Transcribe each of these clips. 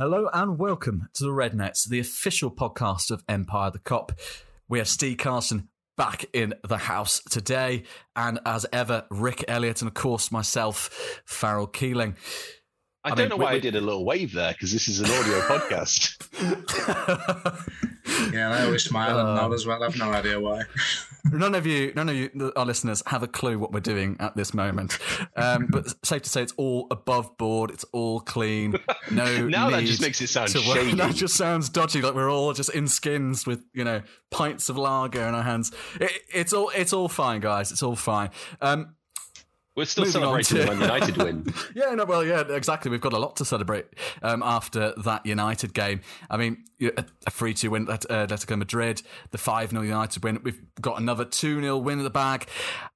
Hello and welcome to the Red Nets, the official podcast of Empire the Kop. We have Steve Carson back in the house today, and as ever, Rick Elliott, and of course myself, Farrell Keeling. I, I don't mean, know why we, I did a little wave there because this is an audio podcast. yeah, I always smile and nod as well. I've no idea why. none of you, none of you, our listeners, have a clue what we're doing at this moment. Um, but safe to say, it's all above board. It's all clean. No, now that just makes it sound shady. That just sounds dodgy. Like we're all just in skins with you know pints of lager in our hands. It, it's all, it's all fine, guys. It's all fine. Um, we're still Moving celebrating. Man United win. yeah, no, well, yeah, exactly. We've got a lot to celebrate um, after that United game. I mean, a 3 2 win at uh, Atletico Madrid, the 5 0 United win. We've got another 2 0 win in the bag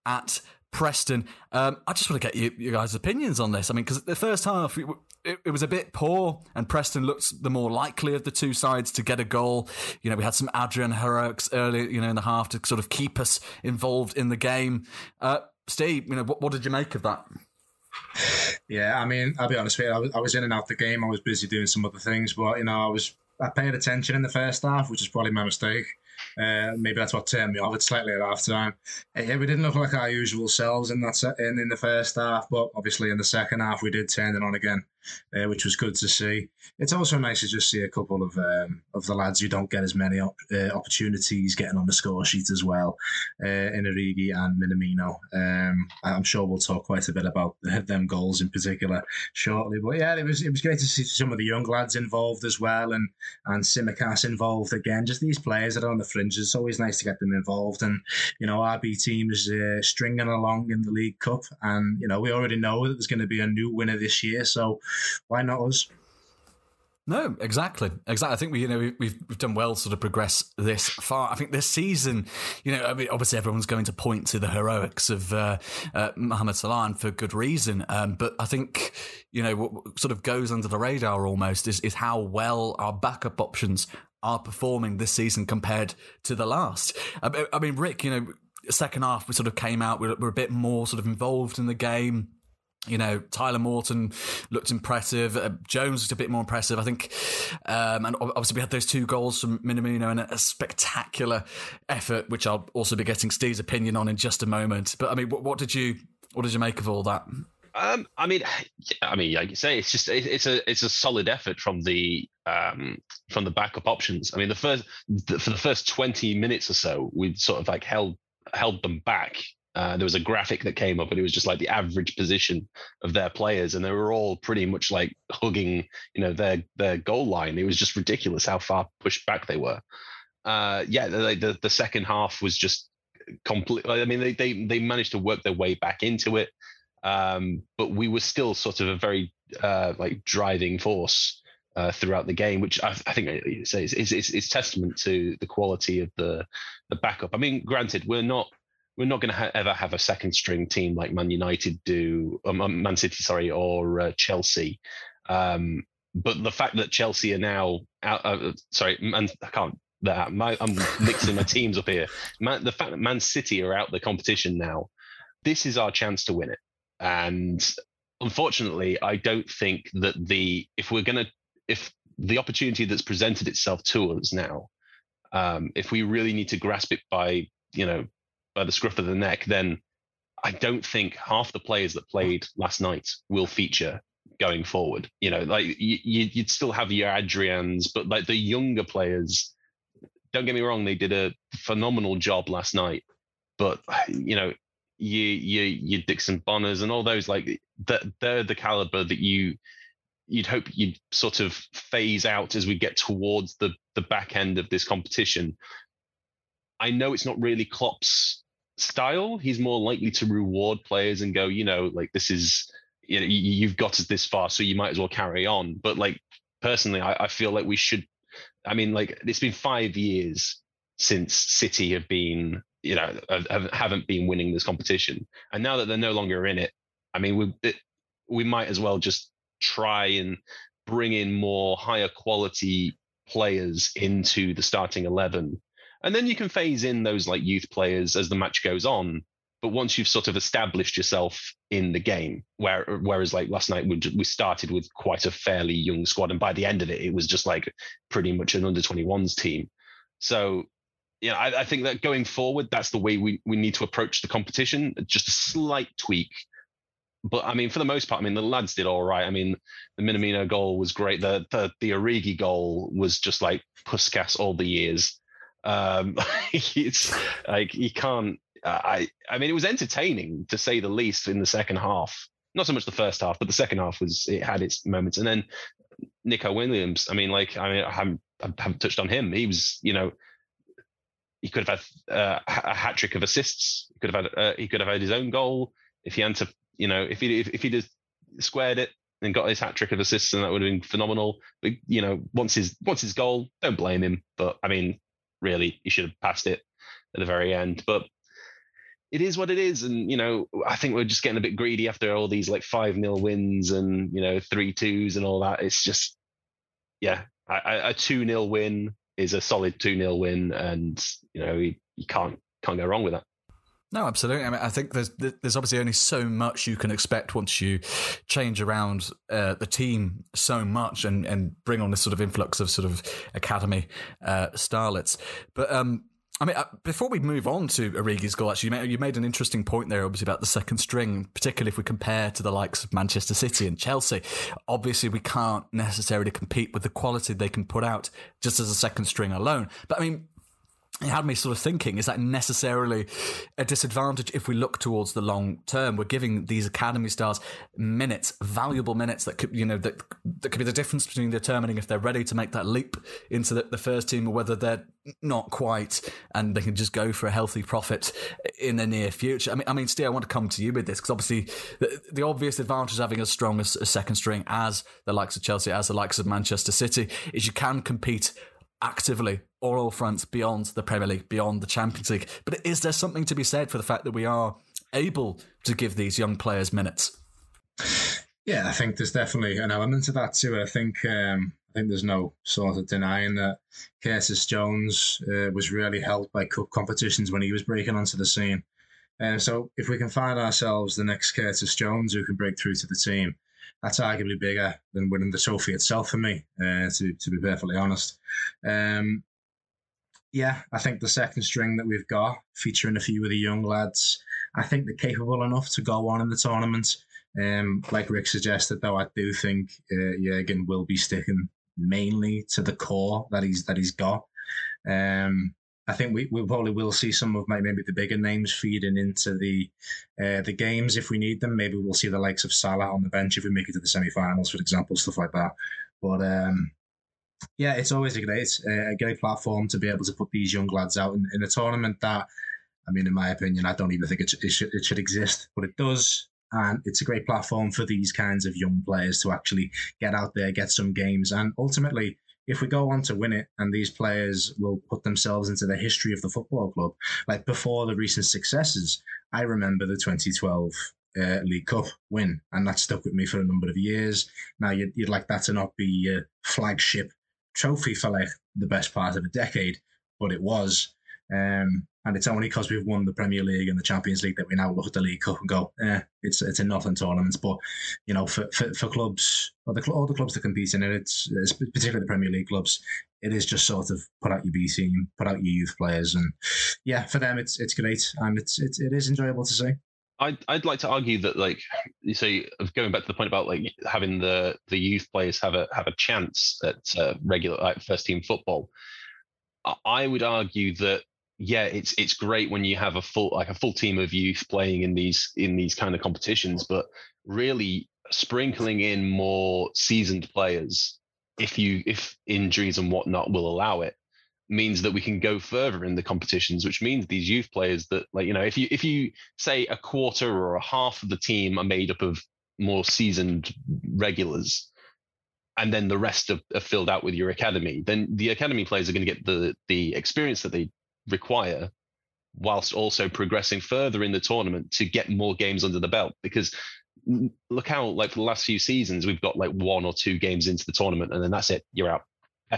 at Preston. Um, I just want to get you, you guys' opinions on this. I mean, because the first half, it, it, was a bit poor, and Preston looked the more likely of the two sides to get a goal. You know, we had some Adrian heroics early, you know, in the half to sort of keep us involved in the game. Uh, Steve, you know, what, what did you make of that? Yeah, I mean, I'll be honest with you. I was, I was in and out the game. I was busy doing some other things, but you know, I was I paid attention in the first half, which is probably my mistake. Uh, maybe that's what turned me off. It's slightly at half time. We didn't look like our usual selves in that in, in the first half, but obviously in the second half we did turn it on again, uh, which was good to see. It's also nice to just see a couple of um, of the lads who don't get as many op- uh, opportunities getting on the score sheet as well, uh, in Origi and Minamino. Um, I'm sure we'll talk quite a bit about them goals in particular shortly. But yeah, it was it was great to see some of the young lads involved as well, and and Tsimikas involved again. Just these players that are on the It's always nice to get them involved, and you know our B team is uh, stringing along in the League Cup, and you know we already know that there's going to be a new winner this year. So why not us? No, exactly, exactly. I think we, you know, we, we've we've done well to sort of progress this far. I think this season, you know, I mean, obviously everyone's going to point to the heroics of uh, uh, Mohamed Salah and for good reason. Um, but I think, you know, what sort of goes under the radar almost is is how well our backup options are performing this season compared to the last. I, mean, Rick, you know, second half we sort of came out, we're, we're a bit more sort of involved in the game you know, Tyler Morton looked impressive. Uh, Jones looked a bit more impressive, I think. Um, and obviously, we had those two goals from Minamino and a, spectacular effort, which I'll also be getting Steve's opinion on in just a moment. But I mean, what, what did you what did you make of all that? Um, I mean, I mean, like you say, it's just it's a it's a solid effort from the um, from the backup options. I mean, the first the, for the first twenty minutes or so, we sort of like held held them back. Uh, there was a graphic that came up and it was just like the average position of their players and they were all pretty much like hugging you know their their goal line. It was just ridiculous how far pushed back they were. Uh, yeah the, the, the second half was just complete i mean they, they they managed to work their way back into it um, but we were still sort of a very uh, like driving force uh, throughout the game, which I, I think is, is, is, testament to the quality of the the backup. I mean, granted, we're not we're not going to ha- ever have a second string team like Man United do, um, um, Man City, sorry, or uh, Chelsea. Um, but the fact that Chelsea are now out, uh, sorry, Man, I can't. That my, I'm mixing my teams up here. Man, the fact that Man City are out the competition now, this is our chance to win it. And unfortunately, I don't think that the if we're to if the opportunity that's presented itself to us now, um, if we really need to grasp it by you know by the scruff of the neck, then I don't think half the players that played last night will feature going forward. You know, like you, would still have your Adrians, but like the younger players, don't get me wrong, they did a phenomenal job last night. But you know, you you Dixon Bonners and all those like that they're the caliber that you you'd hope you'd sort of phase out as we get towards the the back end of this competition. I know it's not really Klopp's style, he's more likely to reward players and go, you know, like this is, you know, you've got us this far, so you might as well carry on. But like personally, I, I feel like we should. I mean, like it's been five years since City have been, you know, have, haven't been winning this competition, and now that they're no longer in it, I mean, we it, we might as well just try and bring in more higher quality players into the starting 11 and then you can phase in those like youth players as the match goes on. But once you've sort of established yourself in the game, where whereas like last night we we started with quite a fairly young squad, and by the end of it, it was just like pretty much an under 21s team. So yeah, I, I, think that going forward, that's the way we, we need to approach the competition. Just a slight tweak. But I mean, for the most part, I mean, the lads did all right. I mean, the Minamino goal was great. The the the Origi goal was just like Puskas all the years. Um, it's like you can't. I I mean, it was entertaining to say the least in the second half. Not so much the first half, but the second half was it had its moments. And then Neco Williams. I mean, like I mean, I haven't, I haven't touched on him. He was, you know, he could have had uh, a hat trick of assists. He could have had uh, he could have had his own goal if he had to, you know, if he if, if he just squared it and got his hat trick of assists, and that would have been phenomenal. But you know, once his once his goal, don't blame him. But I mean, really, he should have passed it at the very end. But it is what it is, and you know, I think we're just getting a bit greedy after all these like five nil wins and you know three twos and all that. It's just, yeah, a two 0 win is a solid 2 0 win, and you know you, can't can't go wrong with that. No, absolutely. I mean, I think there's there's obviously only so much you can expect once you change around uh, the team so much and and bring on this sort of influx of sort of academy uh, starlets. But um, I mean, uh, before we move on to Origi's goal, actually, you made, you made an interesting point there, obviously, about the second string, particularly if we compare to the likes of Manchester City and Chelsea. Obviously, we can't necessarily compete with the quality they can put out just as a second string alone. But I mean, it had me sort of thinking is that necessarily a disadvantage if we look towards the long term? We're giving these academy stars minutes valuable minutes that could you know that that could be the difference between determining if they're ready to make that leap into the, the first team or whether they're not quite and they can just go for a healthy profit in the near future. I mean i mean steve i want to come to you with this because obviously the, the, obvious advantage of having as strong as a second string as the likes of chelsea as the likes of manchester city is you can compete actively all fronts beyond the Premier League, beyond the Champions League. But is there something to be said for the fact that we are able to give these young players minutes? Yeah, I think there's definitely an element to that too. I think um, I think there's no sort of denying that Curtis Jones uh, was really helped by cup competitions when he was breaking onto the scene. Uh, so if we can find ourselves the next Curtis Jones who can break through to the team, that's arguably bigger than winning the trophy itself for me, uh, to, to be perfectly honest. Um, yeah, I think the second string that we've got, featuring a few of the young lads, I think they're capable enough to go on in the tournament. Um, like Rick suggested, though, I do think uh, Jurgen will be sticking mainly to the core that he's that he's got. Um, I think we, we probably will see some of maybe the bigger names feeding into the uh, the games if we need them. Maybe we'll see the likes of Salah on the bench if we make it to the semi-finals, for example, stuff like that. But um, yeah, it's always a great a great platform to be able to put these young lads out in, in a tournament that, I mean, in my opinion, I don't even think it, it, should, it should exist, but it does. And it's a great platform for these kinds of young players to actually get out there, get some games, and ultimately if we go on to win it and these players will put themselves into the history of the football club, like before the recent successes, I remember the 2012 uh, League Cup win, and that stuck with me for a number of years. Now, you'd, you'd like that to not be a flagship trophy for like the best part of a decade, but it was. Um, and it's only because we've won the Premier League and the Champions League that we now look at the League Cup and go, eh, it's it's a nothing tournament. But you know, for, for, for clubs, or the all the clubs that compete in it, it's, it's particularly the Premier League clubs. It is just sort of put out your B team, put out your youth players, and yeah, for them it's it's great and it's, it's it is enjoyable to see. I'd, I'd like to argue that like you say going back to the point about like having the the youth players have a have a chance at uh, regular like first team football I would argue that yeah, it's it's great when you have a full like a full team of youth playing in these in these kind of competitions, but really sprinkling in more seasoned players, if you if injuries and whatnot will allow it, means that we can go further in the competitions, which means these youth players that like you know if you if you say a quarter or a half of the team are made up of more seasoned regulars and then the rest are, are filled out with your academy then the academy players are going to get the the experience that they require whilst also progressing further in the tournament to get more games under the belt because look how like for the last few seasons we've got like one or two games into the tournament and then that's it you're out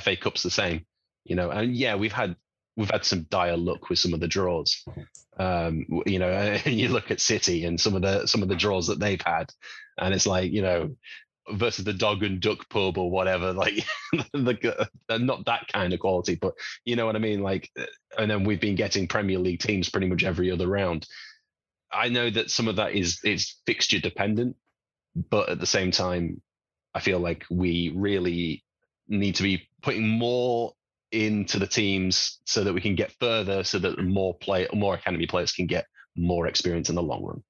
fa cup's the same you know and yeah we've had we've had some dire luck with some of the draws. Um, you know, and you look at City and some of the some of the draws that they've had, and it's like you know versus the dog and duck pub or whatever like the, not that kind of quality but you know what i mean? Like uh, and then we've been getting premier league teams pretty much every other round. I know that some of that is is fixture dependent but at the same time i feel like we really need to be putting more into the teams so that we can get further so that more play more academy players can get more experience in the long run.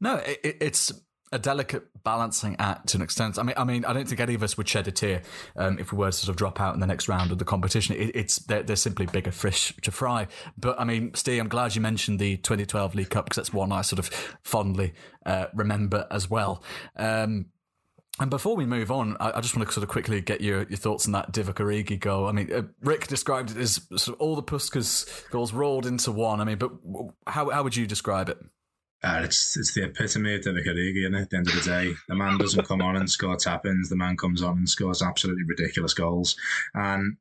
No it, it's a delicate balancing act to an extent. I mean, I mean, I don't think any of us would shed a tear um, if we were to sort of drop out in the next round of the competition. It, it's they're, they're, simply bigger fish to fry. But I mean, Steve, I'm glad you mentioned the 2012 League Cup because that's one I sort of fondly uh, remember as well. Um, and before we move on, I, just want to sort of quickly get your, your thoughts on that Divock goal. I mean, uh, Rick described it as sort of all the Puskas goals rolled into one. I mean, but how how would you describe it? Uh, it's it's the epitome of Divock Origi, and at the end of the day, the man doesn't come on and score tap-ins. The man comes on and scores absolutely ridiculous goals. And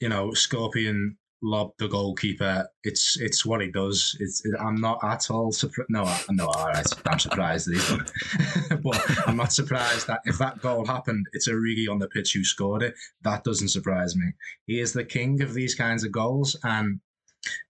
you know, Scorpion lob the goalkeeper. It's it's what he does. It's it, I'm not at all surprised. No, no, all right. I'm surprised that he's done but I'm not surprised that if that goal happened, it's Origi on the pitch who scored it. That doesn't surprise me. He is the king of these kinds of goals, and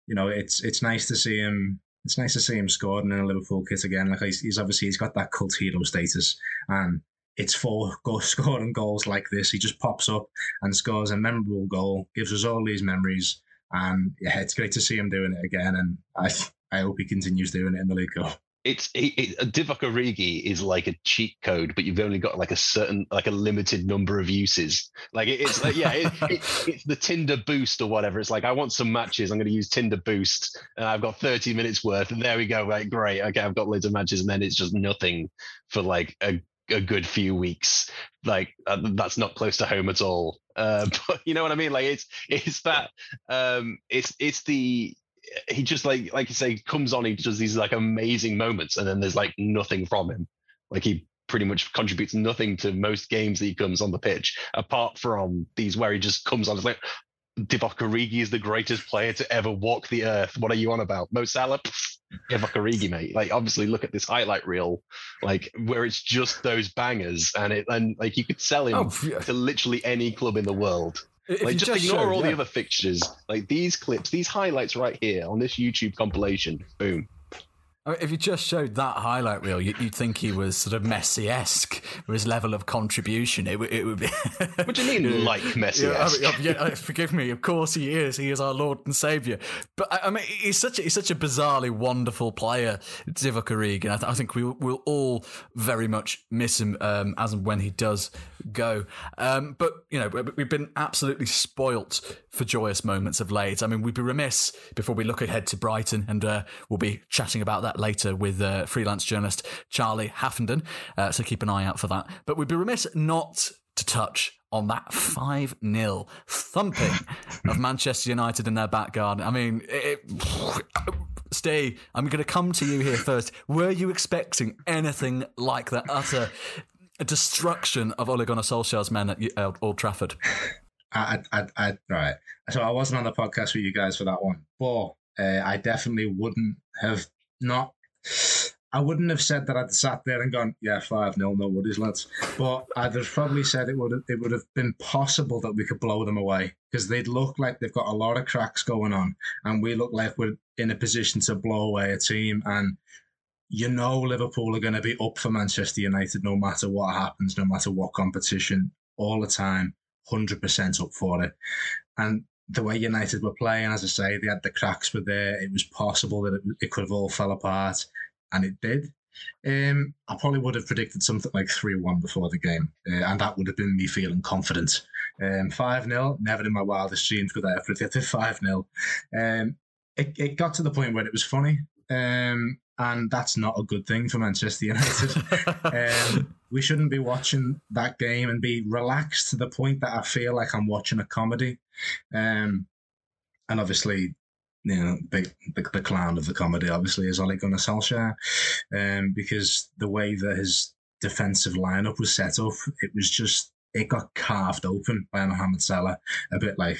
you know, it's it's nice to see him it's nice to see him scored in a Liverpool kit again. Like he's, he's obviously he's got that cult hero status, and it's for go, scoring goals like this. He just pops up and scores a memorable goal, gives us all these memories, and yeah, it's great to see him doing it again. And I I hope he continues doing it in the League Cup it's it, it, Divock Origi is like a cheat code, but you've only got like a certain like a limited number of uses. Like it, it's like yeah, it, it, it's the Tinder boost or whatever. It's like I want some matches. I'm going to use Tinder boost, and I've got 30 minutes worth, and there we go. Right, great. Okay, I've got loads of matches, and then it's just nothing for like a a good few weeks. Like uh, that's not close to home at all. Uh, but you know what I mean? Like it's it's that um, it's it's the he just like like you say comes on he does these like amazing moments and then there's like nothing from him like he pretty much contributes nothing to most games that he comes on the pitch apart from these where he just comes on it's like Divock Origi is the greatest player to ever walk the earth. What are you on about? Mo Salah? Divock Origi, mate. Like, obviously, look at this highlight reel, like where it's just those bangers, and it and like you could sell him oh, to literally any club in the world. If like just, just ignore showed, all yeah. the other fixtures. Like these clips, these highlights right here on this YouTube compilation. Boom. If you just showed that highlight reel, you, would think he was sort of Messi esque with his level of contribution. It, it would be. what do you mean, like Messi esque? Yeah, I mean, yeah, forgive me. Of course he is. He is our Lord and Savior. But I, mean, he's such a, he's such a bizarrely wonderful player, Divock Origi, and I, th- I, think we will all very much miss him um, as and when he does go. Um, but you know, we've been absolutely spoilt for joyous moments of late. I mean, we'd be remiss before we look ahead to Brighton, and uh, we'll be chatting about that later with uh, freelance journalist Charlie Haffenden. Uh, so keep an eye out for that. But we'd be remiss not to touch on that 5 0 thumping of Manchester United in their back garden. I mean, it, Steve, I'm going to come to you here first. Were you expecting anything like that utter destruction of Ole Gunnar Solskjaer's men at Old Trafford? I, I, I, right. So I wasn't on the podcast with you guys for that one, but uh, I definitely wouldn't have not. I wouldn't have said that I'd sat there and gone, yeah, five 0 no worries, lads. But I'd have probably said it would have, it would have been possible that we could blow them away because they'd look like they've got a lot of cracks going on, and we look like we're in a position to blow away a team. And you know, Liverpool are going to be up for Manchester United no matter what happens, no matter what competition, all the time, hundred percent up for it. And the way United were playing, as I say, they had the cracks were there. It was possible that it, it could have all fell apart, and it did. Um, I probably would have predicted something like 3 1 before the game, uh, and that would have been me feeling confident. Um, 5 um, 0, never in my wildest dreams could I have predicted 5 0. Um, it, it got to the point where it was funny, um, and that's not a good thing for Manchester United. um, we shouldn't be watching that game and be relaxed to the point that I feel like I'm watching a comedy. Um, and obviously, you know, the, the, the, clown of the comedy obviously is Ole Gunnar Solskjaer, um, because the way that his defensive lineup was set up, it was just it got carved open by Mohamed Salah, a bit like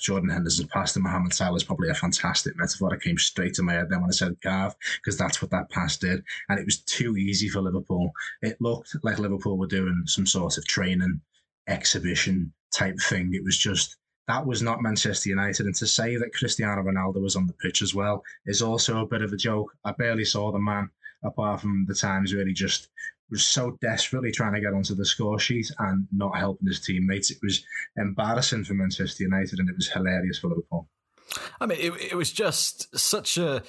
Jordan Henderson's pass to Mohamed Salah is probably a fantastic metaphor that came straight to my head then when I said carve, because that's what that pass did. And it was too easy for Liverpool. It looked like Liverpool were doing some sort of training exhibition type thing. It was just that was not Manchester United. And to say that Cristiano Ronaldo was on the pitch as well is also a bit of a joke. I barely saw the man apart from the times where he just was so desperately trying to get onto the score sheet and not helping his teammates. It was embarrassing for Manchester United and it was hilarious for Liverpool. I mean, it, it was just such a,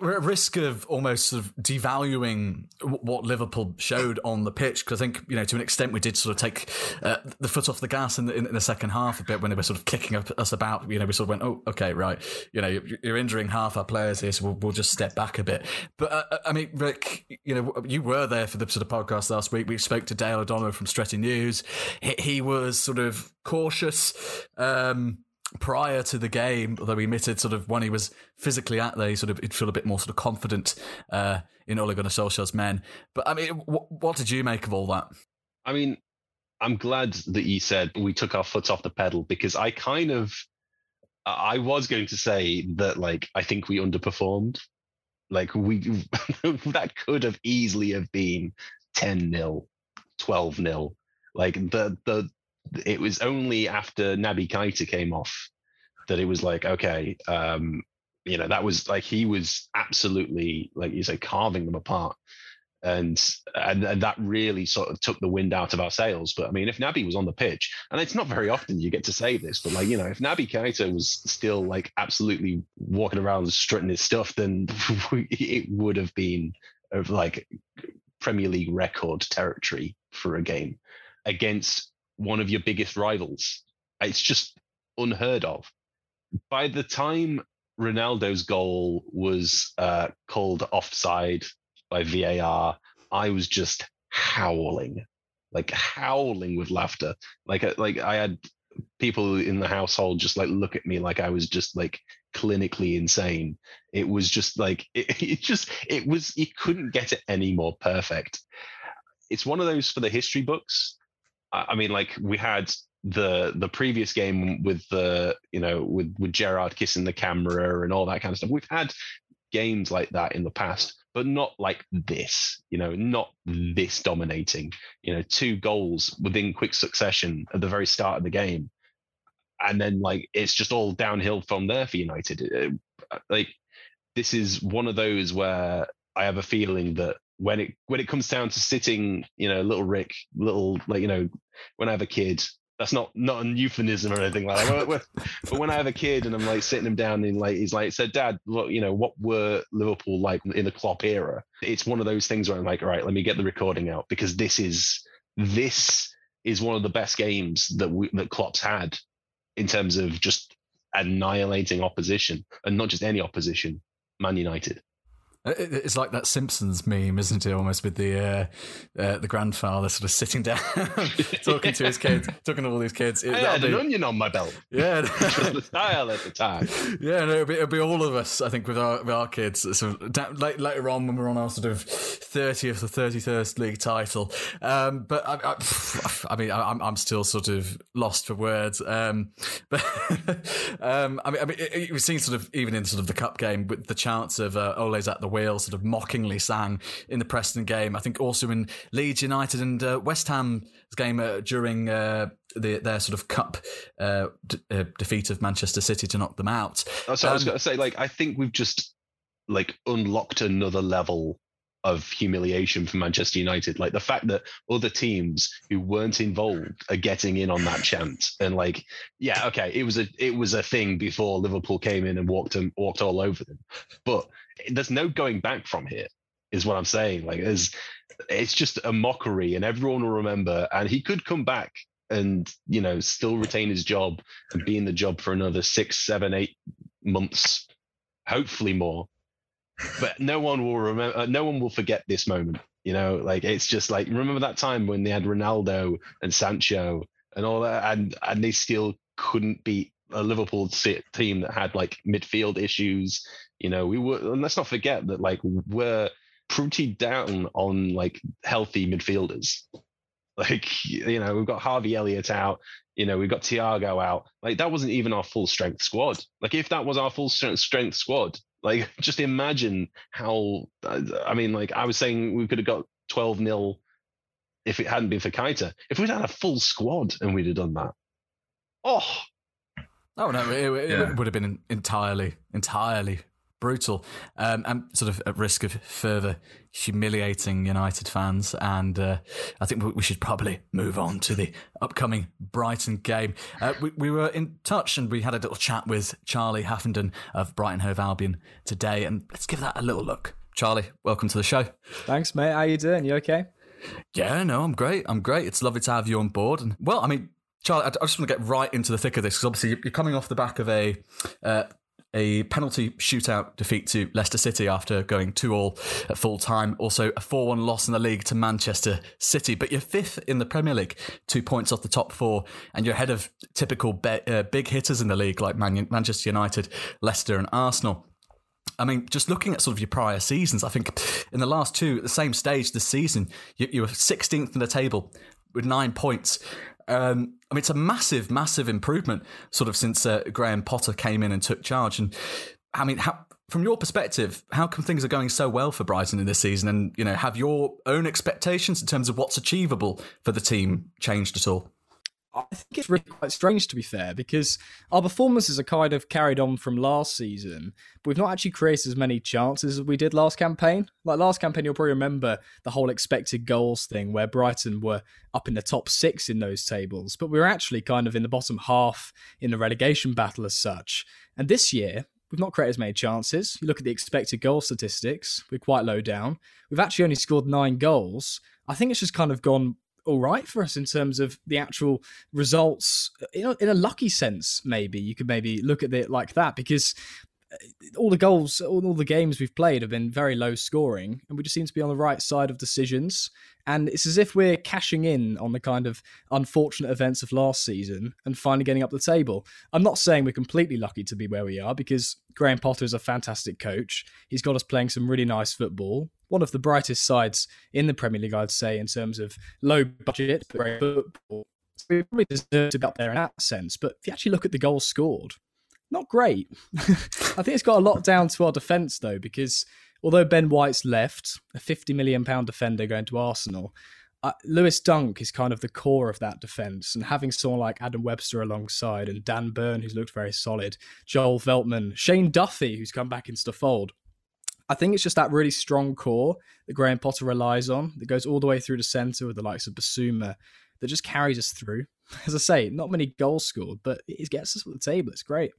risk of almost sort of devaluing what Liverpool showed on the pitch. Because I think, you know, to an extent, we did sort of take uh, the foot off the gas in the, in the second half a bit when they were sort of kicking us about. You know, we sort of went, oh, okay, right. You know, you're injuring half our players here, so we'll, we'll just step back a bit. But uh, I mean, Rick, you know, you were there for the sort of podcast last week. We spoke to Dale O'Donnell from Stretty News. He, he was sort of cautious. Um, prior to the game, although he admitted sort of when he was physically at there, he sort of he'd feel a bit more sort of confident uh, in Ole Gunnar Solskjaer's men. But I mean, what, what did you make of all that? I mean, I'm glad that you said we took our foot off the pedal because I kind of, I was going to say that like I think we underperformed. Like we, that could have easily have been 10 nil, 12 nil. Like the the it was only after Naby Keita came off that it was like, okay, um, you know, that was like he was absolutely like you say, carving them apart. And, and and that really sort of took the wind out of our sails. But I mean, if Naby was on the pitch, and it's not very often you get to say this, but like you know, if Naby Keita was still like absolutely walking around strutting his stuff, then it would have been of like Premier League record territory for a game against one of your biggest rivals. It's just unheard of. By the time Ronaldo's goal was uh, called offside by VAR, I was just howling, like howling with laughter. Like uh, like I had people in the household just like look at me like I was just like clinically insane. It was just like it, it just it was you couldn't get it any more perfect. It's one of those for the history books I mean, like we had the the previous game with the you know with with Gerrard kissing the camera and all that kind of stuff. We've had games like that in the past, but not like this. You know, not this dominating. You know, two goals within quick succession at the very start of the game, and then like it's just all downhill from there for United. It, like this is one of those where I have a feeling that when it when it comes down to sitting, you know, little Rick, little like you know, when I have a kid, that's not not a euphemism or anything like that. but when I have a kid and I'm like sitting him down and like he's like, so Dad, look, you know, what were Liverpool like in the Klopp era? It's one of those things where I'm like, all right, let me get the recording out because this is this is one of the best games that we, that Klopp's had in terms of just annihilating opposition and not just any opposition, Man United. It's like that Simpsons meme, isn't it? Almost with the uh, uh, the grandfather sort of sitting down, talking to his kids, talking to all these kids. I had be, an onion on my belt. Yeah, the style at the time. Yeah, no, it'll be, it'll be, all of us. I think with our with our kids. Down, later on when we're on our sort of thirtieth or thirty first league title. Um, but I, I, I mean, I, am I'm still sort of lost for words. Um, but um, I mean, I mean, it, we've seen sort of even in sort of the cup game with the chance of uh, Ole's at the wheel sort of mockingly sang in the Preston game. I think also in Leeds United and uh, West Ham's game uh, during uh, the, their sort of cup uh, d- uh, defeat of Manchester City to knock them out. Oh, so um, I was um, going to say, like, I think we've just like unlocked another level of humiliation for Manchester United. Like the fact that other teams who weren't involved are getting in on that chant, and like, yeah, okay, it was a it was a thing before Liverpool came in and walked and walked all over them, but there's no going back from here. Is what I'm saying. Like, it's it's just a mockery, and everyone will remember. And he could come back and you know still retain his job and be in the job for another six, seven, eight months, hopefully more but no one will remember. Uh, no one will forget this moment. You know, like it's just like remember that time when they had Ronaldo and Sancho and all that, and and they still couldn't beat a Liverpool team that had like midfield issues. You know, we were. And let's not forget that like we're pretty down on like healthy midfielders. Like, you know, we've got Harvey Elliott out. You know, we've got Thiago out. Like, that wasn't even our full strength squad. Like, if that was our full strength squad, like, just imagine how. Uh, I mean, like, I was saying we could have got 12 nil if it hadn't been for Keita. If we'd had a full squad and we'd have done that, oh, Oh no, it, it, Yeah. it would have been entirely, entirely brutal, um, and sort of at risk of further humiliating United fans. And uh, I think we- we should probably move on to the upcoming Brighton game. Uh, we, we were in touch and we had a little chat with Charlie Haffenden of Brighton Hove Albion today, and let's give that a little look. Charlie, welcome to the show. Thanks, mate. How you doing? You okay? Yeah, no, I'm great. I'm great. It's lovely to have you on board. And well, I mean, Charlie, I, just want to get right into the thick of this because obviously you're coming off the back of a uh, a penalty shootout defeat to Leicester City after going two all at full time. Also, a four one loss in the league to Manchester City. But you're fifth in the Premier League, two points off the top four, and you're ahead of typical be- uh, big hitters in the league like Man- Manchester United, Leicester, and Arsenal. I mean, just looking at sort of your prior seasons, I think in the last two, at the same stage this season, you, you were 16th in the table with nine points. Um, I mean, it's a massive, massive improvement sort of since uh, Graham Potter came in and took charge. And I mean, how, from your perspective, how come things are going so well for Brighton in this season? And, you know, have your own expectations in terms of what's achievable for the team changed at all? I think it's really quite strange to be fair because our performances are kind of carried on from last season, but we've not actually created as many chances as we did last campaign. Like last campaign, you'll probably remember the whole expected goals thing where Brighton were up in the top six in those tables, but we were actually kind of in the bottom half in the relegation battle as such. And this year, We've not created as many chances. You look at the expected goal statistics, we're quite low down. We've actually only scored nine goals. I think it's just kind of gone all right for us in terms of the actual results in a, lucky sense maybe. You could maybe look at it like that because uh, all the goals all, all the games we've played have been very low scoring and we just seem to be on the right side of decisions and it's as if we're cashing in on the kind of unfortunate events of last season and finally getting up the table i'm not saying we're completely lucky to be where we are because graham potter is a fantastic coach he's got us playing some really nice football one of the brightest sides in the Premier League, I'd say, in terms of low budget, but great football. So we probably deserve to be up there in that sense. But if you actually look at the goals scored, not great. I think it's got a lot down to our defence, though, because although Ben White's left, a £50 million defender going to Arsenal, uh, Lewis Dunk is kind of the core of that defence, and having someone like Adam Webster alongside, and Dan Burn, who's looked very solid, Joel Veltman, Shane Duffy, who's come back into the fold, I think it's just that really strong core that Graham Potter relies on that goes all the way through the centre with the likes of Bissouma that just carries us through. As I say, not many goals scored, but it gets us at the table. It's great.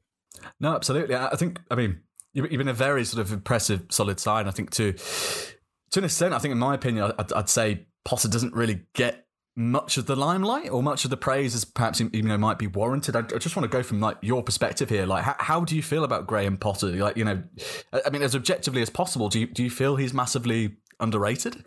No, absolutely. I think, I mean, you've been a very sort of impressive, solid side. I think to to an extent, I think in my opinion, I'd, I'd say Potter doesn't really get much of the limelight or much of the praise as perhaps you know might be warranted. I, just want to go from like your perspective here. Like, how, how do you feel about Graham Potter? Like, you know, I mean, as objectively as possible, do you do you feel he's massively underrated?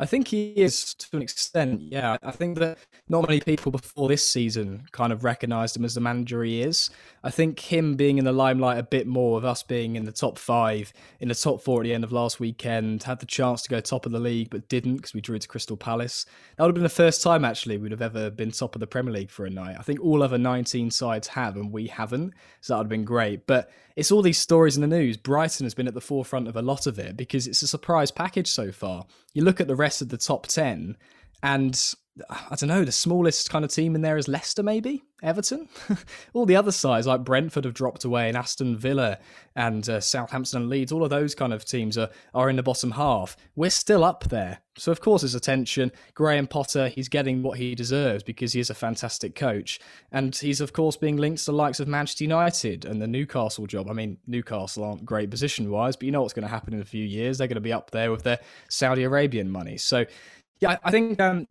I think he is to an extent. Yeah, I think that not many people before this season kind of recognised him as the manager he is. I think him being in the limelight a bit more, of us being in the top five, in the top four at the end of last weekend, had the chance to go top of the league but didn't because we drew to Crystal Palace. That would have been the first time actually we'd have ever been top of the Premier League for a night. I think all other 19 sides have and we haven't, so that would have been great. But it's all these stories in the news. Brighton has been at the forefront of a lot of it because it's a surprise package so far. You look at the rest of the top 10 and I don't know, the smallest kind of team in there is Leicester, maybe Everton. all the other sides like Brentford have dropped away, and Aston Villa and uh, Southampton and Leeds. All of those kind of teams are are in the bottom half. We're still up there, so of course there's attention. Graham Potter, he's getting what he deserves because he is a fantastic coach, and he's of course being linked to the likes of Manchester United and the Newcastle job. I mean, Newcastle aren't great position wise, but you know what's going to happen in a few years. They're going to be up there with their Saudi Arabian money. So. Yeah, I think um,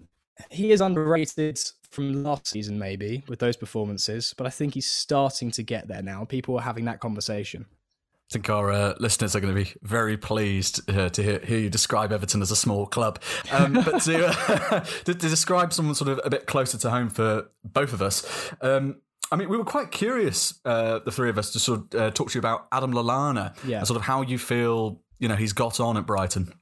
he is underrated from last season, maybe with those performances, but I think he's starting to get there now. People are having that conversation. I think our uh, listeners are going to be very pleased uh, to hear, hear you describe Everton as a small club. Um, but to, uh, to, to describe someone sort of a bit closer to home for both of us, um, I mean, we were quite curious, uh, the three of us, to sort of uh, talk to you about Adam Lallana Yeah. and sort of how you feel, you know, he's got on at Brighton.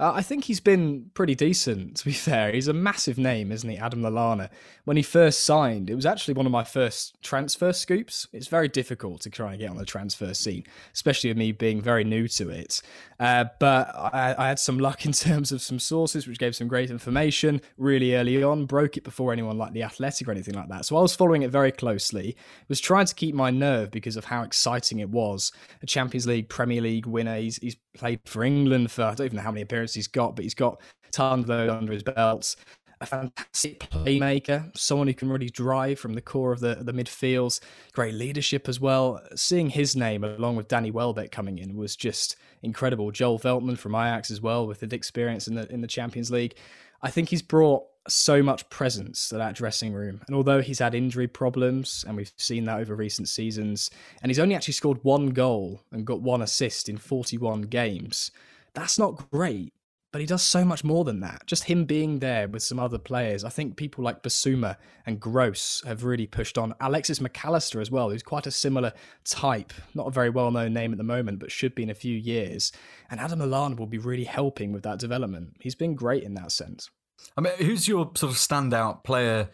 Uh, I think he's been pretty decent, to be fair. He's a massive name, isn't he, Adam Lallana? When he first signed, it was actually one of my first transfer scoops. It's very difficult to try and get on the transfer scene, especially with me being very new to it. Uh, but I, I, had some luck in terms of some sources, which gave some great information really early on, broke it before anyone like The Athletic or anything like that. So I was following it very closely, was trying to keep my nerve because of how exciting it was. A Champions League, Premier League winner. He's, he's played for England for I don't even know how many appearances he's got, but he's got tons of those under his belts. A fantastic playmaker, someone who can really drive from the core of the the midfields. Great leadership as well. Seeing his name along with Danny Welbeck coming in was just incredible. Joel Veltman from Ajax as well, with his experience in the in the Champions League. I think he's brought so much presence to that dressing room. And although he's had injury problems, and we've seen that over recent seasons, and he's only actually scored one goal and got one assist in 41 games, that's not great. But he does so much more than that. Just him being there with some other players. I think people like Bissouma and Gross have really pushed on. Alexis Mac Allister as well, who's quite a similar type. Not a very well known name at the moment, but should be in a few years. And Adam Lallana will be really helping with that development. He's been great in that sense. I mean, who's your sort of standout player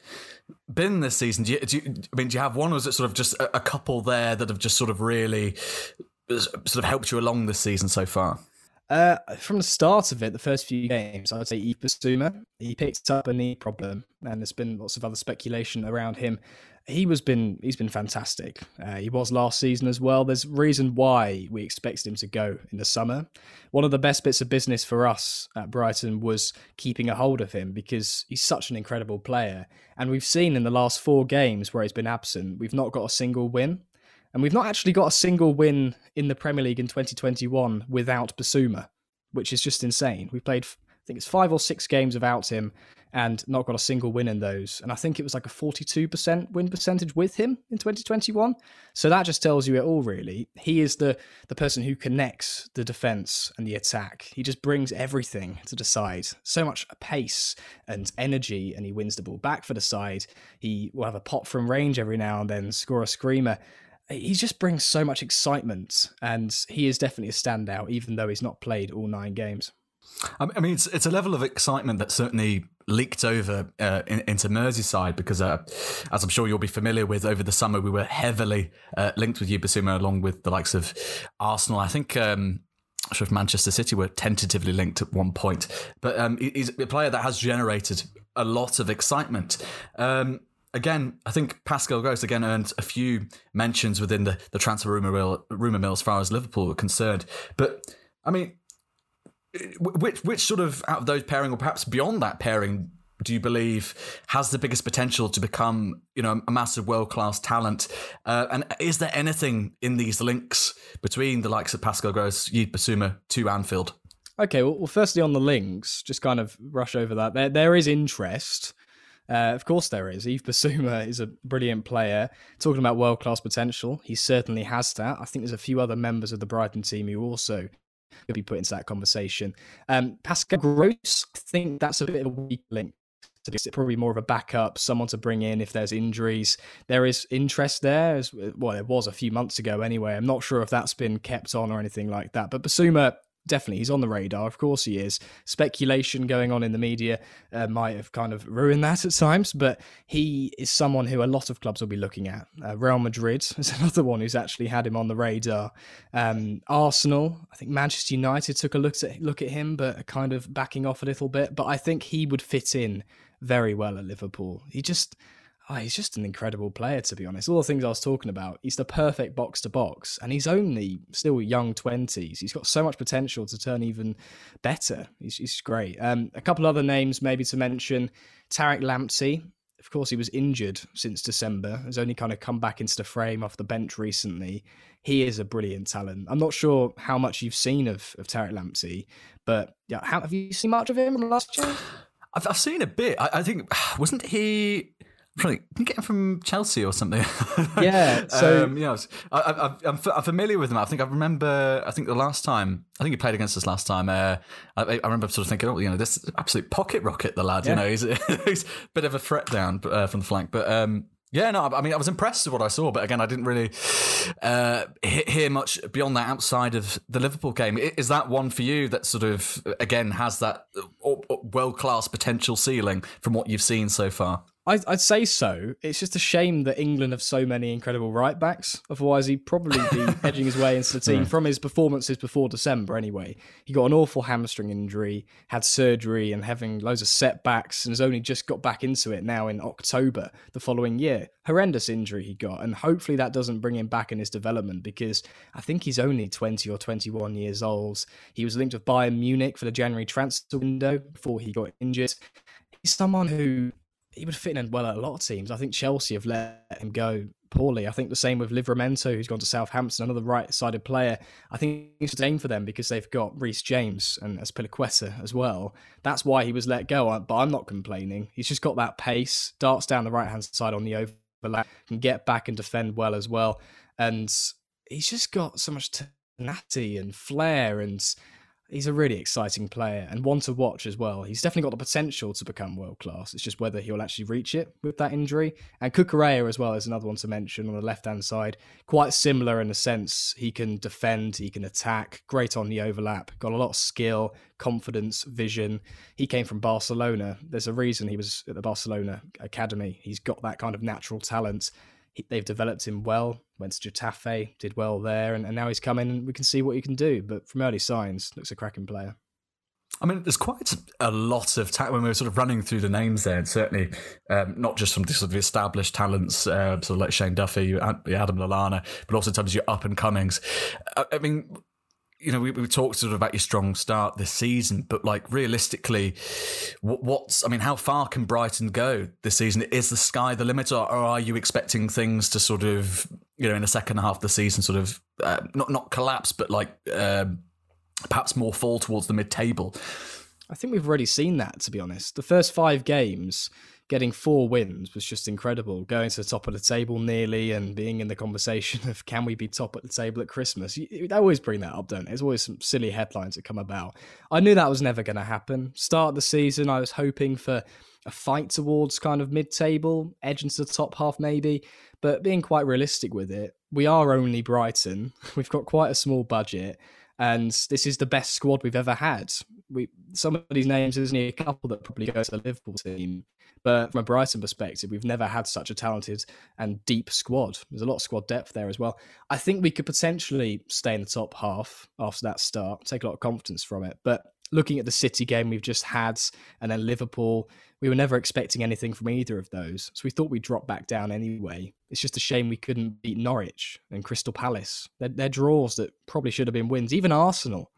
been this season? Do you, do you, I mean, do you have one, or is it sort of just a, a couple there that have just sort of really sort of helped you along this season so far? Uh, from the start of it, the first few games, I would say Bissouma. He picked up a knee problem, and there's been lots of other speculation around him. He was been he's been fantastic. Uh, he was last season as well. There's reason why we expected him to go in the summer. One of the best bits of business for us at Brighton was keeping a hold of him because he's such an incredible player. And we've seen in the last four games where he's been absent, we've not got a single win. And we've not actually got a single win in the Premier League in 2021 without Bissouma, which is just insane. We played, I think it's five or six games without him and not got a single win in those. And I think it was like a 42% win percentage with him in 2021. So that just tells you it all, really. He is the, the person who connects the defense and the attack. He just brings everything to the side. So much pace and energy, and he wins the ball back for the side. He will have a pop from range every now and then, score a screamer he just brings so much excitement, and he is definitely a standout, even though he's not played all nine games. I mean, it's it's a level of excitement that certainly leaked over uh, in, into Merseyside because, uh, as I'm sure you'll be familiar with, over the summer we were heavily uh, linked with Bissouma along with the likes of Arsenal. I think. Um, sure if Manchester City were tentatively linked at one point, but um, he's a player that has generated a lot of excitement. Um, again, I think Pascal Gross again earned a few mentions within the, the transfer rumor mill, rumor mill as far as Liverpool were concerned. But I mean, which which sort of out of those pairing, or perhaps beyond that pairing, do you believe has the biggest potential to become you know a massive world class talent? Uh, and is there anything in these links between the likes of Pascal Gross, Yves Bissouma to Anfield? Okay, well, well, firstly on the links, just kind of rush over that. There, there is interest. Uh, of course, there is. Yves Bissouma is a brilliant player. Talking about world class potential, he certainly has that. I think there's a few other members of the Brighton team who also could be put into that conversation. Um, Pascal Gross, I think that's a bit of a weak link. It's probably more of a backup, someone to bring in if there's injuries. There is interest there, as well, it was a few months ago anyway. I'm not sure if that's been kept on or anything like that. But Bissouma definitely he's on the radar. Of course he is. Speculation going on in the media uh, might have kind of ruined that at times, but he is someone who a lot of clubs will be looking at. Uh, Real Madrid is another one who's actually had him on the radar. Um, Arsenal, I think Manchester United took a look at look at him, but kind of backing off a little bit. But I think he would fit in very well at Liverpool. He just oh, he's just an incredible player, to be honest. All the things I was talking about, he's the perfect box to box, and he's only still young 20s. He's got so much potential to turn even better. He's, he's great. Um, a couple other names maybe to mention Tariq Lamptey. Of course, he was injured since December, has only kind of come back into the frame off the bench recently. He is a brilliant talent. I'm not sure how much you've seen of, of Tariq Lamptey, but yeah, how, have you seen much of him last year? I've, I've seen a bit. I, I think, wasn't he Can you get him from Chelsea or something? Yeah. So um, yeah, I, am familiar with him. I think I remember. I think the last time I think he played against us last time. Uh, I, I, remember sort of thinking, oh, you know, this absolute pocket rocket, the lad. Yeah. You know, he's, he's a bit of a threat down uh, from the flank, but um, Yeah, no, I mean, I was impressed with what I saw, but again, I didn't really uh, hear much beyond that outside of the Liverpool game. Is that one for you that sort of, again, has that uh, world class potential ceiling from what you've seen so far? I'd, I'd, say so. It's just a shame that England have so many incredible right backs. Otherwise, he'd probably be edging his way into the team from his performances before December. Anyway, he got an awful hamstring injury, had surgery, and having loads of setbacks, and has only just got back into it now in October the following year. Horrendous injury he got, and hopefully that doesn't bring him back in his development because I think he's only twenty or twenty-one years old. He was linked with Bayern Munich for the January transfer window before he got injured. He's someone who he would fit in well at a lot of teams. I think Chelsea have let him go poorly. I think the same with Livramento, who's gone to Southampton, another right-sided player. I think it's a aim for them because they've got Reece James and Azpilicueta as well. That's why he was let go. But I'm not complaining. He's just got that pace, darts down the right-hand side on the overlap, can get back and defend well as well, and he's just got so much tenacity and flair and he's a really exciting player and one to watch as well. He's definitely got the potential to become world class. It's just whether he'll actually reach it with that injury. And Cucurella as well is another one to mention on the left hand side. Quite similar in a sense. He can defend, he can attack, great on the overlap, got a lot of skill, confidence, vision. He came from Barcelona. There's a reason he was at the Barcelona academy. He's got that kind of natural talent they've developed him well. Went to Getafe, did well there, and, and now he's come in and we can see what he can do. But from early signs, looks a cracking player. I mean, there's quite a lot of when we were sort of running through the names there, and certainly um, not just from the sort of established talents, uh, sort of like Shane Duffy, Adam Lallana, but also in terms of your up and comings. I, I mean, you know, we, we talked sort of about your strong start this season, but like realistically, what, what's, I mean, how far can Brighton go this season? Is the sky the limit, or, or are you expecting things to sort of, you know, in the second half of the season, sort of uh, not not collapse, but like uh, perhaps more fall towards the mid table? I think we've already seen that, to be honest. The first five games, getting four wins was just incredible. Going to the top of the table nearly and being in the conversation of can we be top at the table at Christmas? They always bring that up, don't they? There's always some silly headlines that come about. I knew that was never going to happen. Start the season, I was hoping for a fight towards kind of mid table, edge into the top half maybe, but being quite realistic with it, we are only Brighton. We've got quite a small budget and this is the best squad we've ever had. We some of these names, there's only a couple that probably go to the Liverpool team, but from a Brighton perspective, we've never had such a talented and deep squad. There's a lot of squad depth there as well. I think we could potentially stay in the top half after that start, take a lot of confidence from it. But looking at the City game we've just had, and then Liverpool, we were never expecting anything from either of those. So we thought we'd drop back down anyway. It's just a shame we couldn't beat Norwich and Crystal Palace. They're, they're draws that probably should have been wins. Even Arsenal,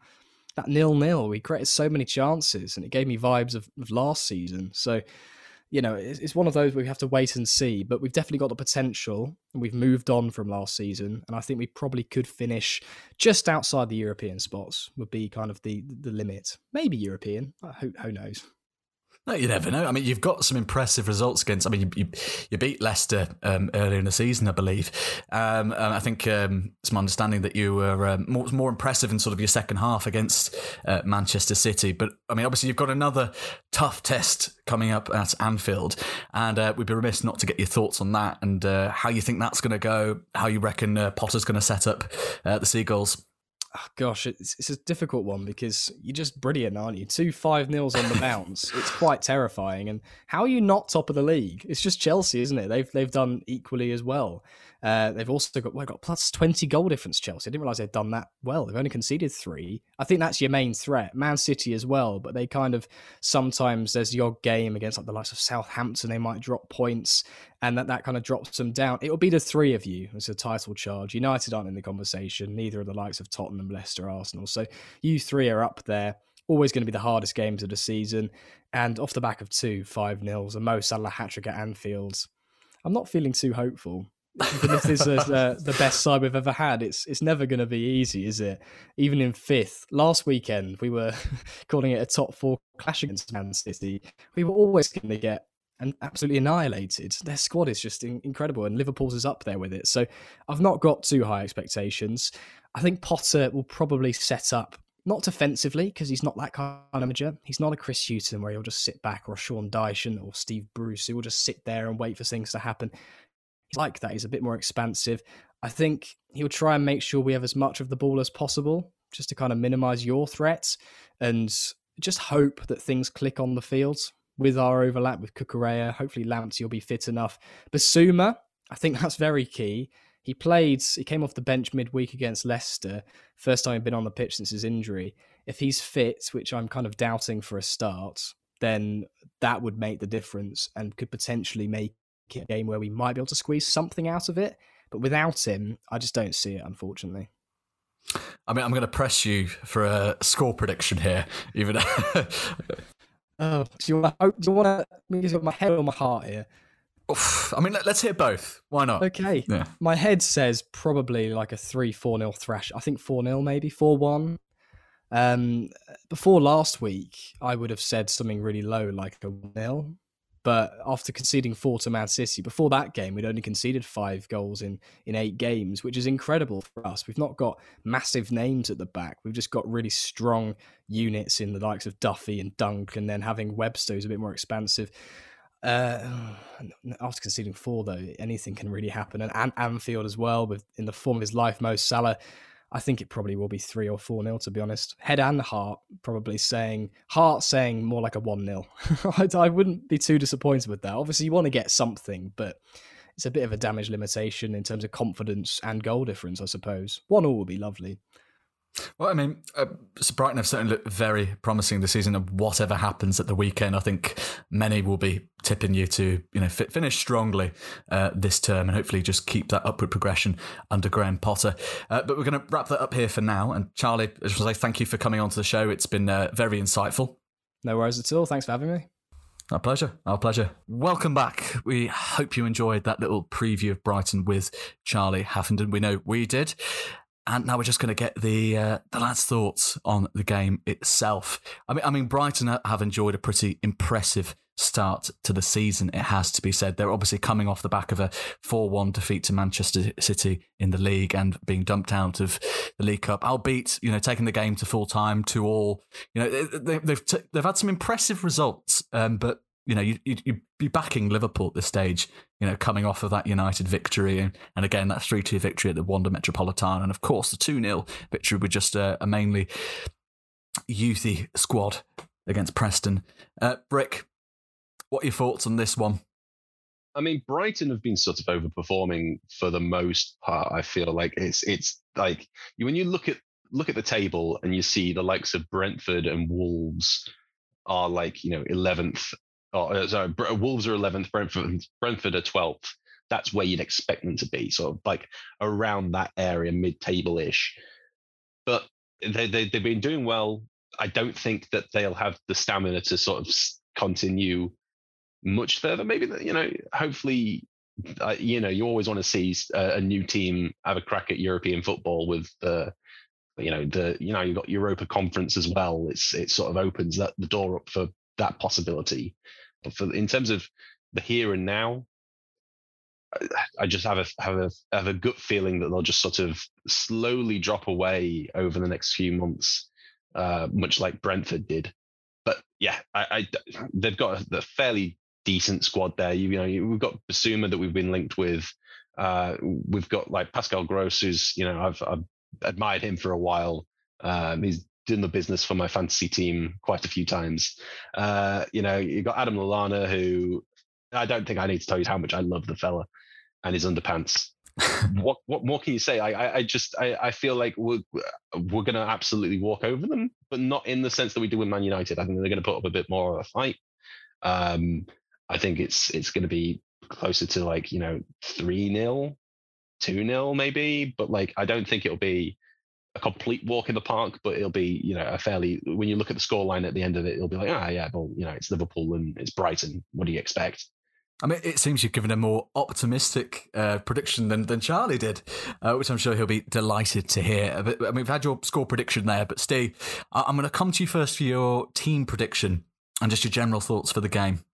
that nil nil, we created so many chances, and it gave me vibes of, of last season. So you know, it's, one of those we have to wait and see. But we've definitely got the potential, and we've moved on from last season, and I think we probably could finish just outside the European spots. Would be kind of the the limit. Maybe European. Uh, who who knows? No, you never know. I mean, you've got some impressive results against. I mean, you you, you beat Leicester um, earlier in the season, I believe. Um, I think um, it's my understanding that you were um, more more impressive in sort of your second half against uh, Manchester City. But I mean, obviously, you've got another tough test coming up at Anfield, and uh, we'd be remiss not to get your thoughts on that and uh, how you think that's going to go. How you reckon uh, Potter's going to set up uh, the Seagulls oh gosh, it's, it's a difficult one because you're just brilliant, aren't you? Two five nils on the bounce. it's quite terrifying. And how are you not top of the league? It's just Chelsea, isn't it? They've they've done equally as well. Uh, they've also got well, got plus twenty goal difference. Chelsea. I didn't realize they'd done that well. They've only conceded three. I think that's your main threat. Man City as well, but they kind of sometimes there's the odd game against like the likes of Southampton. They might drop points, and that that kind of drops them down. It will be the three of you as a title charge. United aren't in the conversation. Neither are the likes of Tottenham, Leicester, Arsenal. So you three are up there always going to be the hardest games of the season. And off the back of two, five nils, a Mo Salah hat trick at Anfield, I'm not feeling too hopeful this is uh, the best side we've ever had, it's it's never going to be easy, is it? Even in fifth, last weekend we were calling it a top four clash against Man City. We were always going to get and absolutely annihilated. Their squad is just in- incredible, and Liverpool's is up there with it. So I've not got too high expectations. I think Potter will probably set up not defensively because he's not that kind of manager. He's not a Chris Hughton where he'll just sit back or Sean Dyche or Steve Bruce who will just sit there and wait for things to happen he's like that. He's a bit more expansive. I think he'll try and make sure we have as much of the ball as possible, just to kind of minimize your threats and just hope that things click on the field with our overlap with Cucurella. Hopefully, Lamptey will be fit enough. Bissouma, I think that's very key. He played, he came off the bench midweek against Leicester, first time he'd been on the pitch since his injury. If he's fit, which I'm kind of doubting for a start, then that would make the difference and could potentially make game where we might be able to squeeze something out of it. But without him, I just don't see it, unfortunately. I mean, I'm going to press you for a score prediction here, even. oh, do you want to? Do you want to? Use my head or my heart here? I mean, let, us hear both. Why not? Okay. Yeah. My head says probably like a 3 4 0 thrash. I think 4 0, maybe 4 1. Um, before last week, I would have said something really low, like a 1 0. But after conceding four to Man City, before that game, we'd only conceded five goals in, in eight games, which is incredible for us. We've not got massive names at the back. We've just got really strong units in the likes of Duffy and Dunk, and then having Webster who's a bit more expansive. Uh, after conceding four, though, anything can really happen. And An- Anfield as well, with in the form of his life, Mo Salah. I think it probably will be three or four nil. To be honest, head and heart probably saying heart saying more like a one nil. I, I wouldn't be too disappointed with that. Obviously, you want to get something, but it's a bit of a damage limitation in terms of confidence and goal difference, I suppose. One all would be lovely. Well, I mean, uh, Brighton have certainly looked very promising this season. And whatever happens at the weekend, I think many will be tipping you to, you know, fit, finish strongly uh, this term and hopefully just keep that upward progression under Graham Potter. Uh, but we're going to wrap that up here for now. And Charlie, I just want to say thank you for coming onto the show. It's been uh, very insightful. No worries at all. Thanks for having me. Our pleasure. Our pleasure. Welcome back. We hope you enjoyed that little preview of Brighton with Charlie Haffenden. We know we did. And now we're just going to get the uh, the lads' thoughts on the game itself. I mean, I mean, Brighton have enjoyed a pretty impressive start to the season. It has to be said. They're obviously coming off the back of a four-one defeat to Manchester City in the league and being dumped out of the League Cup. Albeit, you know, taking the game to full time, to all. You know, they, have they've, t- they've had some impressive results, um, but you know, you, would be backing Liverpool at this stage, you know, coming off of that United victory and, and again, that 3 2 victory at the Wanda Metropolitan. And of course, the 2 0 victory with just a, a, mainly youthy squad against Preston. Uh, Rick, what are your thoughts on this one? I mean, Brighton have been sort of overperforming for the most part. I feel like it's it's like when you look at look at the table and you see the likes of Brentford and Wolves are like you know 11th oh, uh, sorry, Wolves are 11th, Brentford, Brentford are 12th. That's where you'd expect them to be, sort of like around that area, mid-table ish. But they, they they've been doing well. I don't think that they'll have the stamina to sort of continue much further. Maybe you know, hopefully, uh, you know, you always want to see a, a, new team have a crack at European football with the, you know, the you know you've got Europa Conference as well. It's it sort of opens that the door up for that possibility. But for in terms of the here and now, I, just have a have a have a gut feeling that they'll just sort of slowly drop away over the next few months, uh, much like Brentford did. But yeah, I, I they've got a, a, fairly decent squad there. You, you know, we've got Bissouma that we've been linked with. Uh, we've got like Pascal Gross, who's you know I've, I've admired him for a while. Um, he's done the business for my fantasy team quite a few times. Uh, you know, you got Adam Lallana, who I don't think I need to tell you how much I love the fella and his underpants. what what more can you say? I I, I just I, I feel like we're we're gonna absolutely walk over them, but not in the sense that we do with Man United. I think they're gonna put up a bit more of a fight. Um, I think it's it's gonna be closer to like you know three 0 two 0 maybe, but like I don't think it'll be a complete walk in the park, but it'll be, you know, a fairly when you look at the scoreline at the end of it, it'll be like, ah, yeah, well, you know, it's Liverpool and it's Brighton. What do you expect? I mean, it seems you've given a more optimistic uh, prediction than, than Charlie did, uh, which I'm sure he'll be delighted to hear. But, I mean, we've had your score prediction there, but Steve, I'm going to come to you first for your team prediction and just your general thoughts for the game.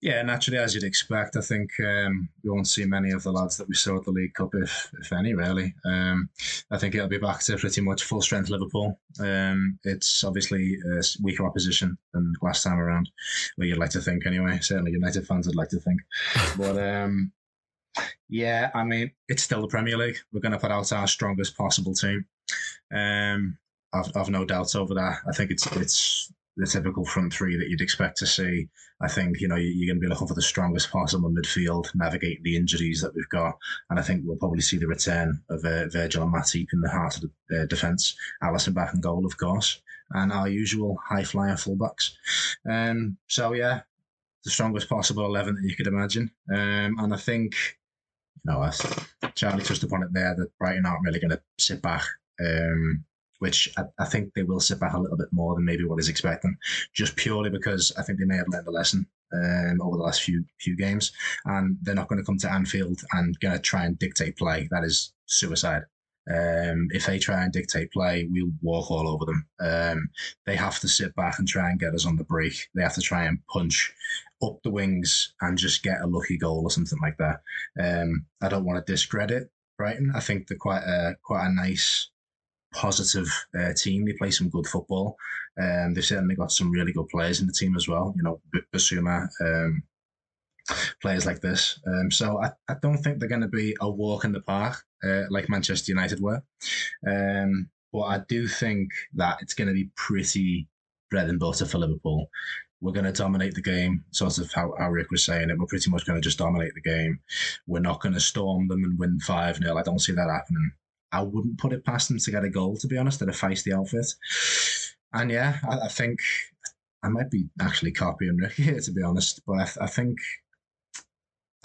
Yeah, naturally, as you'd expect, I think um, we won't see many of the lads that we saw at the League Cup, if if any, really. Um, I think it'll be back to pretty much full strength Liverpool. Um, it's obviously a weaker opposition than last time around, well, you'd like to think anyway. Certainly, United fans would like to think. But um, Yeah, I mean, it's still the Premier League. We're going to put out our strongest possible team. Um, I've, I've no doubts over that. I think it's it's the typical front three that you'd expect to see. I think you know you're going to be looking for the strongest possible midfield, navigating the injuries that we've got, and I think we'll probably see the return of uh, Virgil and Matip in the heart of the uh, defence. Alisson back in goal, of course, and our usual high flyer fullbacks. Um, so yeah, the strongest possible eleven that you could imagine, um, and I think you know, Charlie touched upon it there, that Brighton aren't really going to sit back. Um, which I, I, think they will sit back a little bit more than maybe what is expecting, just purely because I think they may have learned a lesson um, over the last few few games, and they're not going to come to Anfield and going to try and dictate play. That is suicide. Um, if they try and dictate play, we'll walk all over them. Um, they have to sit back and try and get us on the break. They have to try and punch up the wings and just get a lucky goal or something like that. Um, I don't want to discredit Brighton. I think they're quite a quite a nice positive uh, team. They play some good football. Um, they've certainly got some really good players in the team as well. You know, Bissouma, um, players like this. Um, so I, I don't think they're going to be a walk in the park uh, like Manchester United were. Um, but I do think that it's going to be pretty bread and butter for Liverpool. We're going to dominate the game, sort of how, how Rick was saying it. We're pretty much going to just dominate the game. We're not going to storm them and win 5 0. I don't see that happening. I wouldn't put it past them to get a goal, to be honest, at a feisty outfit. And yeah, I, I think I might be actually copying Rick here, to be honest. But I, I think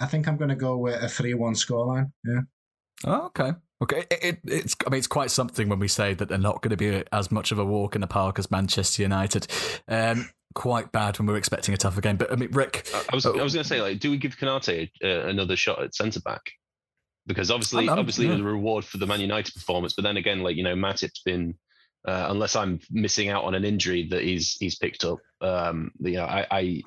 I think I'm going to go with a three-one scoreline. Yeah. Oh, okay. Okay, it, it, it's. I mean, it's quite something when we say that they're not going to be as much of a walk in the park as Manchester United. Um, quite bad when we are expecting a tougher game. But I mean, Rick, I was, I was going to say, like, do we give Konate uh, another shot at centre back? Because obviously, obviously, yeah. the reward for the Man United performance. But then again, like you know, Matip's been, uh, unless I'm missing out on an injury that he's he's picked up. Um, you know, I, I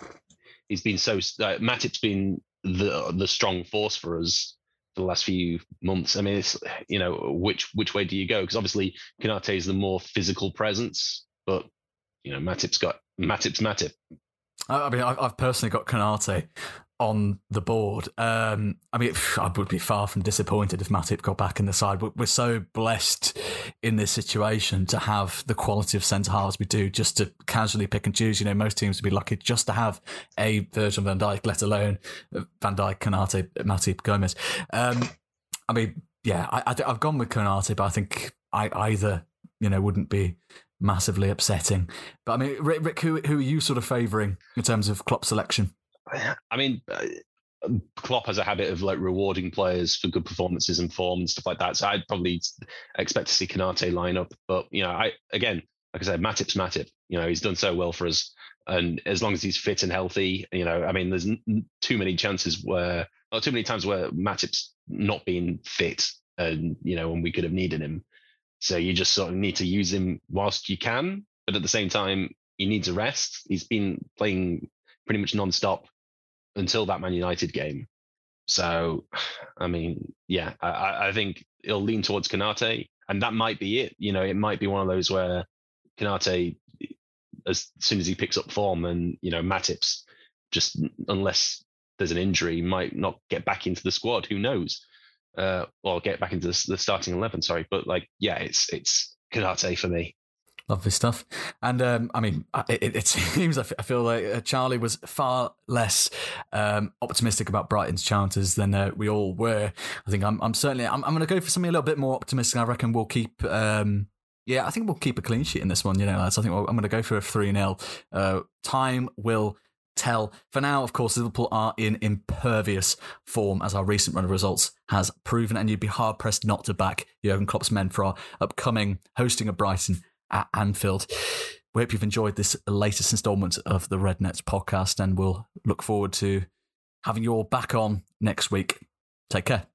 he's been so uh, Matip's been the the strong force for us for the last few months. I mean, it's you know, which which way do you go? Because obviously, Konate is the more physical presence, but you know, Matip's got Matip's Matip. I mean, I've personally got Konate on the board. Um, I mean, I would be far from disappointed if Matip got back in the side. We're so blessed in this situation to have the quality of centre halves we do, just to casually pick and choose. You know, most teams would be lucky just to have a Virgil van Dijk, let alone Van Dijk, Konate, Matip, Gomez. Um, I mean, yeah, I, have gone with Konate, but I think I either you know wouldn't be massively upsetting. But I mean, Rick, Rick who who are you sort of favouring in terms of Klopp selection? I mean, uh, Klopp has a habit of like rewarding players for good performances and form and stuff like that. So I'd probably expect to see Konate line up. But you know, I again, like I said, Matip's Matip. You know, he's done so well for us, and as long as he's fit and healthy, you know, I mean, there's n- too many chances where, or too many times where Matip's not being fit, and you know, and we could have needed him. So you just sort of need to use him whilst you can, but at the same time, he needs a rest. He's been playing pretty much non-stop until that Man United game. So, I mean, yeah, I, I think it'll lean towards Konate, and that might be it. You know, it might be one of those where Konate, as soon as he picks up form, and you know, Matip's just unless there's an injury, might not get back into the squad. Who knows? Uh, or get back into the, the starting eleven. Sorry, but like, yeah, it's it's Konate for me. Lovely stuff. And um, I mean, it, it seems I feel like uh, Charlie was far less um, optimistic about Brighton's chances than uh, we all were. I think I'm, I'm certainly I'm, I'm going to go for something a little bit more optimistic. I reckon we'll keep. Um, yeah, I think we'll keep a clean sheet in this one. You know, lads. I think I'm going to go for a three 0 uh, Time will tell. For now, of course, Liverpool are in impervious form, as our recent run of results has proven, and you'd be hard pressed not to back Jurgen Klopp's men for our upcoming hosting of Brighton at Anfield. We hope you've enjoyed this latest installment of the Red Nets podcast, and we'll look forward to having you all back on next week. Take care.